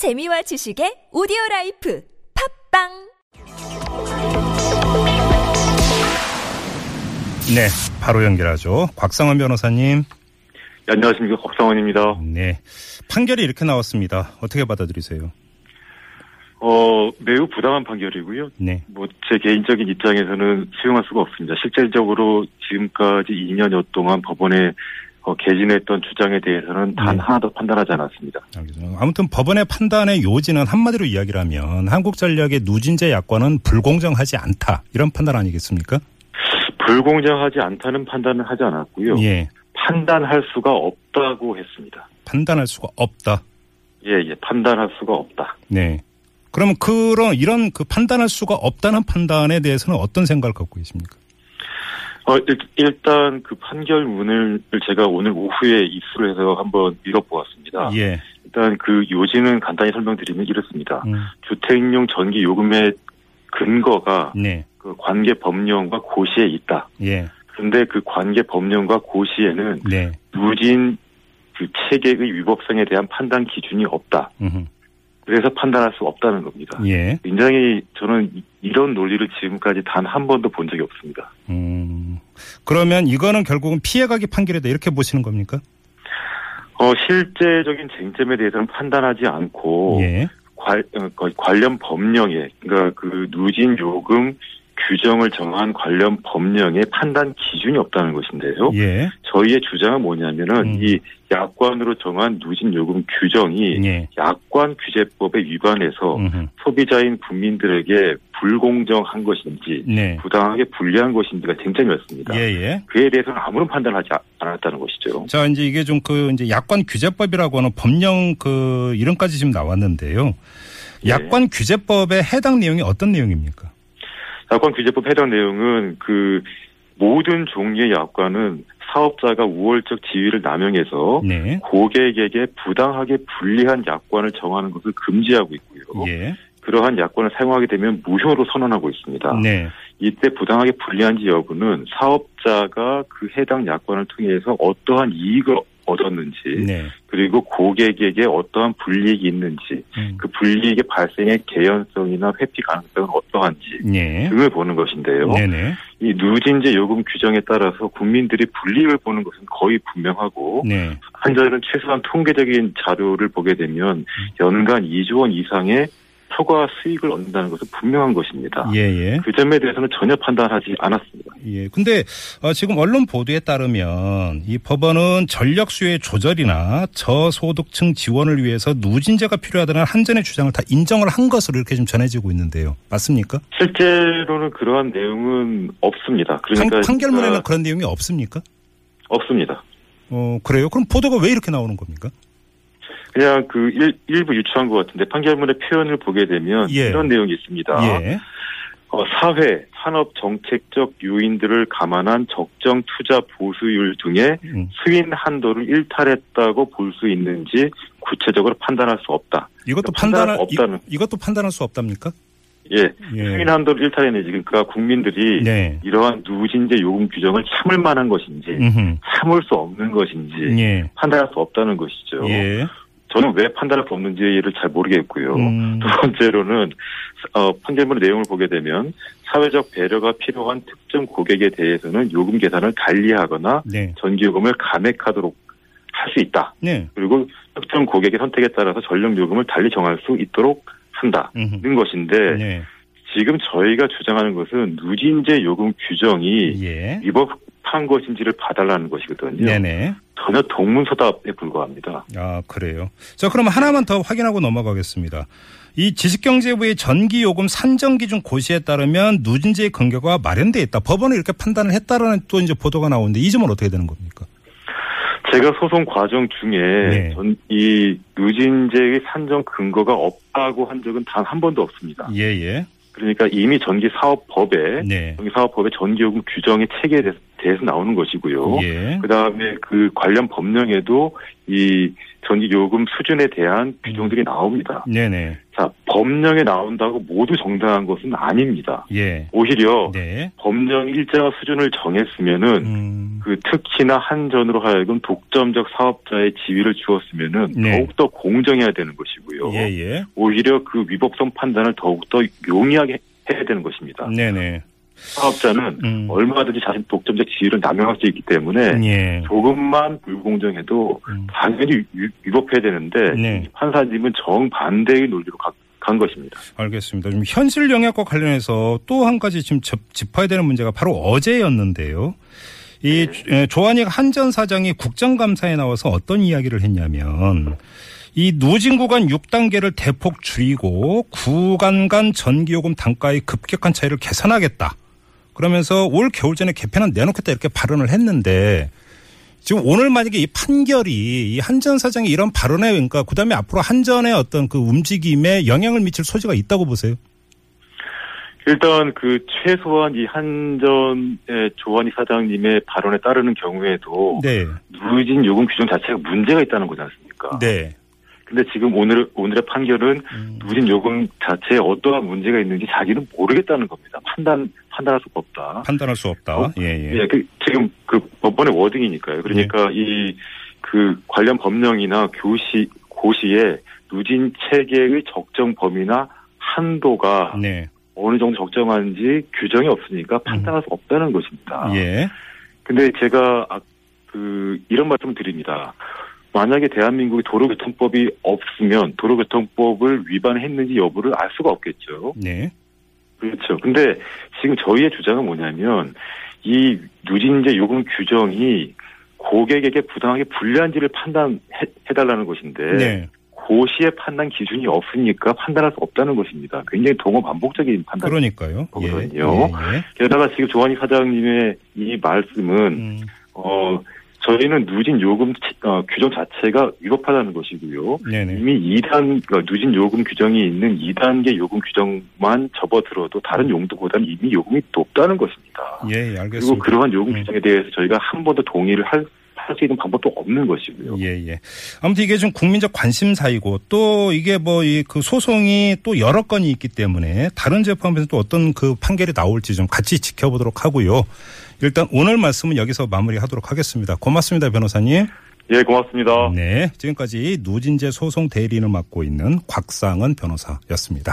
재미와 지식의 오디오 라이프 팟빵 네, 바로 연결하죠. 곽상언 변호사님. 네, 안녕하십니까 곽상언입니다. 네, 판결이 이렇게 나왔습니다. 어떻게 받아들이세요? 어 매우 부당한 판결이고요. 네, 뭐 제 개인적인 입장에서는 수용할 수가 없습니다. 실질적으로 지금까지 2년여 동안 법원에 어, 개진했던 주장에 대해서는 단 네. 하나도 판단하지 않았습니다. 알겠습니다. 아무튼 법원의 판단의 요지는 한마디로 이야기를 하면 한국전력의 누진제 약관은 불공정하지 않다 이런 판단 아니겠습니까? 불공정하지 않다는 판단은 하지 않았고요. 예, 판단할 수가 없다고 했습니다. 판단할 수가 없다. 예, 예, 판단할 수가 없다. 네. 그러면 그런 이런 그 판단할 수가 없다는 판단에 대해서는 어떤 생각을 갖고 계십니까? 어, 일- 일단 그 판결문을 제가 오늘 오후에 입수를 해서 한번 읽어보았습니다. 예. 일단 그 요지는 간단히 설명드리면 이렇습니다. 음, 주택용 전기 요금의 근거가 네. 그 관계 법령과 고시에 있다. 예. 그런데 그 관계 법령과 고시에는 네. 누진 그 체계의 위법성에 대한 판단 기준이 없다. 음흠. 그래서 판단할 수 없다는 겁니다. 예. 굉장히 저는 이- 이런 논리를 지금까지 단 한 번도 본 적이 없습니다. 음. 그러면 이거는 결국은 피해가기 판결이다 이렇게 보시는 겁니까? 어, 실제적인 쟁점에 대해서는 판단하지 않고 예. 관, 어, 거- 관련 법령에 그러니까 그 누진 요금 규정을 정한 관련 법령에 판단 기준이 없다는 것인데요. 예. 저희의 주장은 뭐냐면은 음. 이 약관으로 정한 누진 요금 규정이 예. 약관 규제법에 위반해서 음흠. 소비자인 국민들에게 불공정한 것인지 네. 부당하게 불리한 것인지가 쟁점이었습니다. 예, 예. 그에 대해서는 아무런 판단하지 아- 않았다는 것이죠. 자, 이제 이게 좀 그 이제 약관 규제법이라고 하는 법령 그 이름까지 지금 나왔는데요. 예. 약관 규제법의 해당 내용이 어떤 내용입니까? 약관 규제법 해당 내용은 그 모든 종류의 약관은 사업자가 우월적 지위를 남용해서 네. 고객에게 부당하게 불리한 약관을 정하는 것을 금지하고 있고요. 예. 그러한 약관을 사용하게 되면 무효로 선언하고 있습니다. 네. 이때 부당하게 불리한지 여부는 사업자가 그 해당 약관을 통해서 어떠한 이익을 얻었는지 네. 그리고 고객에게 어떠한 불이익이 있는지 음. 그 불이익의 발생의 개연성이나 회피 가능성은 어떠한지 예. 등을 보는 것인데요. 네네. 이 누진제 요금 규정에 따라서 국민들이 불이익을 보는 것은 거의 분명하고 네. 한자는 최소한 통계적인 자료를 보게 되면 연간 2조 원 이상의 초과 수익을 얻는다는 것은 분명한 것입니다. 예, 예. 그 점에 대해서는 전혀 판단하지 않았습니다. 예. 근데 어, 지금 언론 보도에 따르면 이 법원은 전력 수요의 조절이나 저소득층 지원을 위해서 누진제가 필요하다는 한전의 주장을 다 인정을 한 것으로 이렇게 좀 전해지고 있는데요. 맞습니까? 실제로는 그러한 내용은 없습니다. 그러니까 판, 판결문에는 어, 그런 내용이 없습니까? 없습니다. 어, 그래요? 그럼 보도가 왜 이렇게 나오는 겁니까? 그냥 그 일, 일부 유추한 것 같은데 판결문의 표현을 보게 되면 예. 이런 내용이 있습니다. 예. 어, 사회, 산업 정책적 요인들을 감안한 적정 투자 보수율 등의 음. 수인 한도를 일탈했다고 볼 수 있는지 구체적으로 판단할 수 없다. 이것도 판단 판단할 없다는. 이, 이것도 판단할 수 없답니까? 예, 예. 수인 한도를 일탈해내지 그러니까 국민들이 네. 이러한 누진제 요금 규정을 참을 만한 것인지 음흠. 참을 수 없는 것인지 예. 판단할 수 없다는 것이죠. 예. 저는 왜 판단할 수 없는지를 잘 모르겠고요. 음. 두 번째로는 어, 판결문의 내용을 보게 되면 사회적 배려가 필요한 특정 고객에 대해서는 요금 계산을 달리하거나 네. 전기요금을 감액하도록 할 수 있다. 네. 그리고 특정 고객의 선택에 따라서 전력 요금을 달리 정할 수 있도록 한다는 음흠. 것인데 네. 지금 저희가 주장하는 것은 누진제 요금 규정이 예. 위법한 것인지를 봐달라는 것이거든요. 네네. 전혀 동문서답에 불과합니다. 아, 그래요. 자, 그럼 하나만 더 확인하고 넘어가겠습니다. 이 지식경제부의 전기요금 산정 기준 고시에 따르면 누진제의 근거가 마련돼 있다. 법원이 이렇게 판단을 했다라는 또 이제 보도가 나오는데 이 점은 어떻게 되는 겁니까? 제가 소송 과정 중에 네. 전, 이 누진제의 산정 근거가 없다고 한 적은 단 한 번도 없습니다. 예, 예. 그러니까 이미 전기사업법에 네. 전기사업법의 전기요금 규정의 체계에 대해서, 대해서 나오는 것이고요. 예. 그 다음에 그 관련 법령에도 이 전기요금 수준에 대한 규정들이 나옵니다. 네네. 자, 법령에 나온다고 모두 정당한 것은 아닙니다. 예. 오히려 네. 법령 일정한 수준을 정했으면은 음, 그 특히나 한전으로 하여금 독점적 사업자의 지위를 주었으면은 네. 더욱더 공정해야 되는 것이고요. 예, 예. 오히려 그 위법성 판단을 더욱더 용이하게 해야 되는 것입니다. 네네. 사업자는 음. 얼마든지 자신 독점적 지위를 남용할 수 있기 때문에 예. 조금만 불공정해도 음. 당연히 위- 위법해야 되는데 네. 판사님은 정반대의 논리로 가- 간 것입니다. 알겠습니다. 좀 현실 영역과 관련해서 또 한 가지 지금 짚- 짚어야 되는 문제가 바로 어제였는데요. 이 에, 조한익 한전 사장이 국정감사에 나와서 어떤 이야기를 했냐면 이 누진 구간 6단계를 대폭 줄이고 구간 간 전기요금 단가의 급격한 차이를 개선하겠다. 그러면서 올 겨울 전에 개편안 내놓겠다 이렇게 발언을 했는데 지금 오늘 만약에 이 판결이 이 한전 사장이 이런 발언에 그러니까 그다음에 앞으로 한전의 어떤 그 움직임에 영향을 미칠 소지가 있다고 보세요. 일단 그 최소한 이 한전의 조한희 사장님의 발언에 따르는 경우에도 네. 누진 요금 규정 자체가 문제가 있다는 거지 않습니까? 네. 근데 지금 오늘 오늘의 판결은 음. 누진 요금 자체에 어떠한 문제가 있는지 자기는 모르겠다는 겁니다. 판단 판단할 수가 없다. 판단할 수 없다. 어? 예, 예. 예, 그 지금 그 법원의 워딩이니까요. 그러니까 이그 관련 법령이나 교시 고시에 누진 체계의 적정 범위나 한도가 네. 어느 정도 적정한지 규정이 없으니까 판단할 수 없다는 것입니다. 음. 예. 근데 제가 아, 그 이런 말씀을 드립니다. 만약에 대한민국이 도로교통법이 없으면 도로교통법을 위반했는지 여부를 알 수가 없겠죠. 네. 그렇죠. 근데 지금 저희의 주장은 뭐냐면 이 누진제 요금 규정이 고객에게 부당하게 불리한지를 판단해달라는 것인데 네. 고시의 판단 기준이 없으니까 판단할 수 없다는 것입니다. 굉장히 동업 반복적인 판단. 그러니까요. 예. 거거든요. 예, 예. 게다가 지금 조한희 사장님의 이 말씀은 음. 어 저희는 누진 요금 치- 어, 규정 자체가 위법하다는 것이고요. 네네. 이미 2단 그러니까 누진 요금 규정이 있는 2단계 요금 규정만 접어들어도 다른 용도보다는 이미 요금이 높다는 것입니다. 예, 예, 그리고 알겠습니다. 그러한 요금 음. 규정에 대해서 저희가 한 번도 동의를 할 할 수 있는 방법도 없는 것이고요. 예, 예. 아무튼 이게 좀 국민적 관심사이고 또 이게 뭐 이 그 소송이 또 여러 건이 있기 때문에 다른 재판에서 또 어떤 그 판결이 나올지 좀 같이 지켜보도록 하고요. 일단 오늘 말씀은 여기서 마무리하도록 하겠습니다. 고맙습니다, 변호사님. 예, 고맙습니다. 네. 지금까지 누진제 소송 대리인을 맡고 있는 곽상은 변호사였습니다.